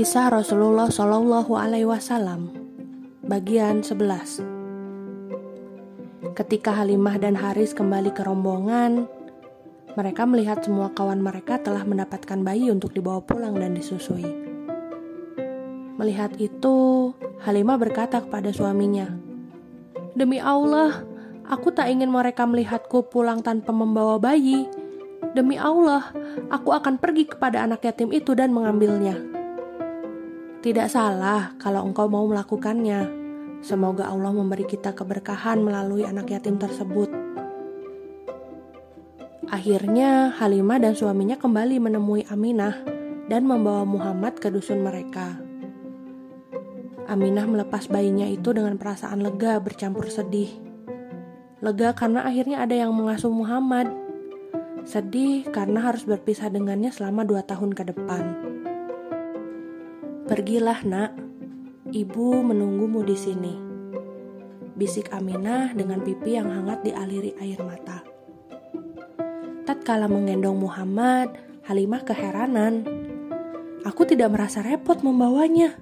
Kisah Rasulullah Shallallahu Alaihi Wasallam Bagian 11 Ketika Halimah dan Haris kembali ke rombongan, mereka melihat semua kawan mereka telah mendapatkan bayi untuk dibawa pulang dan disusui. Melihat itu, Halimah berkata kepada suaminya, "Demi Allah, aku tak ingin mereka melihatku pulang tanpa membawa bayi. Demi Allah, aku akan pergi kepada anak yatim itu dan mengambilnya." Tidak salah kalau engkau mau melakukannya. Semoga Allah memberi kita keberkahan melalui anak yatim tersebut. Akhirnya, Halimah dan suaminya kembali menemui Aminah dan membawa Muhammad ke dusun mereka. Aminah melepas bayinya itu dengan perasaan lega bercampur sedih. Lega karena akhirnya ada yang mengasuh Muhammad. Sedih karena harus berpisah dengannya selama dua tahun ke depan. Pergilah, Nak. Ibu menunggumu di sini. Bisik Aminah dengan pipi yang hangat dialiri air mata. Tatkala menggendong Muhammad, Halimah keheranan. Aku tidak merasa repot membawanya.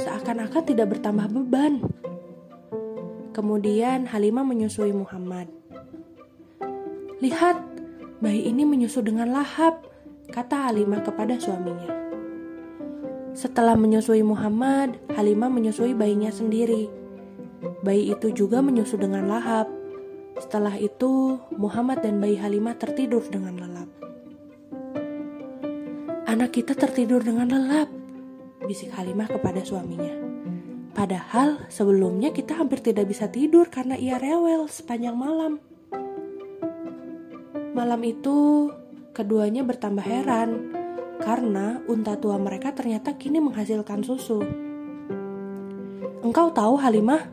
Seakan-akan tidak bertambah beban. Kemudian Halimah menyusui Muhammad. Lihat, bayi ini menyusu dengan lahap, kata Halimah kepada suaminya. Setelah menyusui Muhammad, Halimah menyusui bayinya sendiri. Bayi itu juga menyusu dengan lahap. Setelah itu, Muhammad dan bayi Halimah tertidur dengan lelap. Anak kita tertidur dengan lelap, bisik Halimah kepada suaminya. Padahal sebelumnya kita hampir tidak bisa tidur karena ia rewel sepanjang malam. Malam itu, keduanya bertambah heran karena unta tua mereka ternyata kini menghasilkan susu. Engkau tahu Halimah,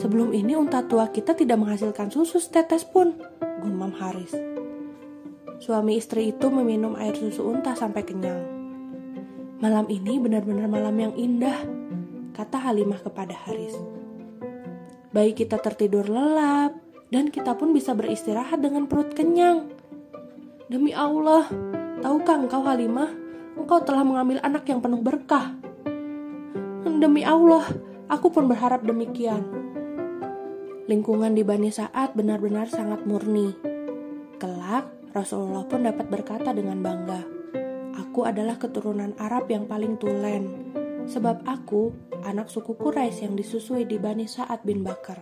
sebelum ini unta tua kita tidak menghasilkan susu setetes pun, gumam Haris. Suami istri itu meminum air susu unta sampai kenyang. Malam ini benar-benar malam yang indah, kata Halimah kepada Haris. Baik kita tertidur lelap, dan kita pun bisa beristirahat dengan perut kenyang. Demi Allah, tahukah engkau Halimah, engkau telah mengambil anak yang penuh berkah. Demi Allah, aku pun berharap demikian. Lingkungan di Bani Sa'ad benar-benar sangat murni. Kelak, Rasulullah pun dapat berkata dengan bangga, Aku adalah keturunan Arab yang paling tulen, sebab aku anak suku Quraisy yang disusui di Bani Sa'ad bin Bakar.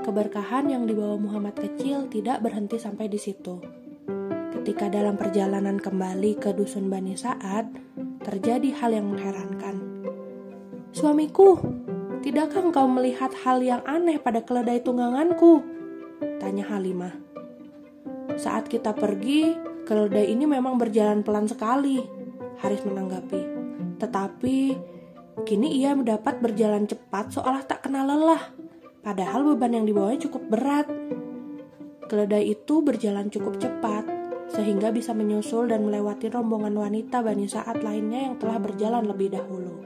Keberkahan yang dibawa Muhammad kecil tidak berhenti sampai di situ ketika dalam perjalanan kembali ke dusun Bani Sa'ad, terjadi hal yang mengherankan. Suamiku, tidakkah engkau melihat hal yang aneh pada keledai tungganganku? Tanya Halimah. Saat kita pergi, keledai ini memang berjalan pelan sekali, Haris menanggapi. Tetapi, kini ia mendapat berjalan cepat seolah tak kenal lelah, padahal beban yang dibawanya cukup berat. Keledai itu berjalan cukup cepat, sehingga bisa menyusul dan melewati rombongan wanita Bani Sa'ad lainnya yang telah berjalan lebih dahulu.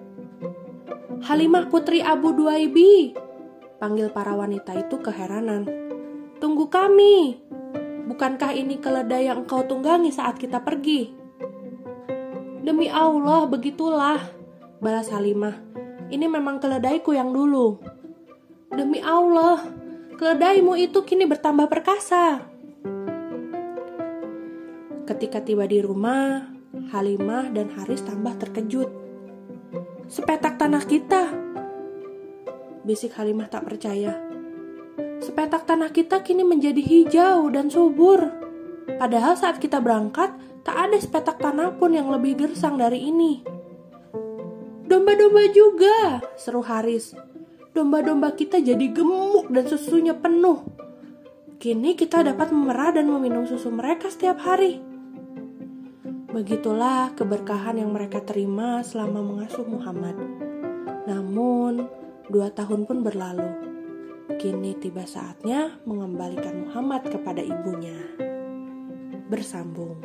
Halimah putri Abu Duaibi, panggil para wanita itu keheranan. Tunggu kami, bukankah ini keledai yang engkau tunggangi saat kita pergi? Demi Allah, begitulah, balas Halimah. Ini memang keledaiku yang dulu. Demi Allah, keledaimu itu kini bertambah perkasa. Ketika tiba di rumah, Halimah dan Haris tambah terkejut. Sepetak tanah kita, bisik Halimah tak percaya. Sepetak tanah kita kini menjadi hijau dan subur. Padahal saat kita berangkat, tak ada sepetak tanah pun yang lebih gersang dari ini. Domba-domba juga, seru Haris. Domba-domba kita jadi gemuk dan susunya penuh. Kini kita dapat memerah dan meminum susu mereka setiap hari. Begitulah keberkahan yang mereka terima selama mengasuh Muhammad. Namun, dua tahun pun berlalu. Kini tiba saatnya mengembalikan Muhammad kepada ibunya. Bersambung.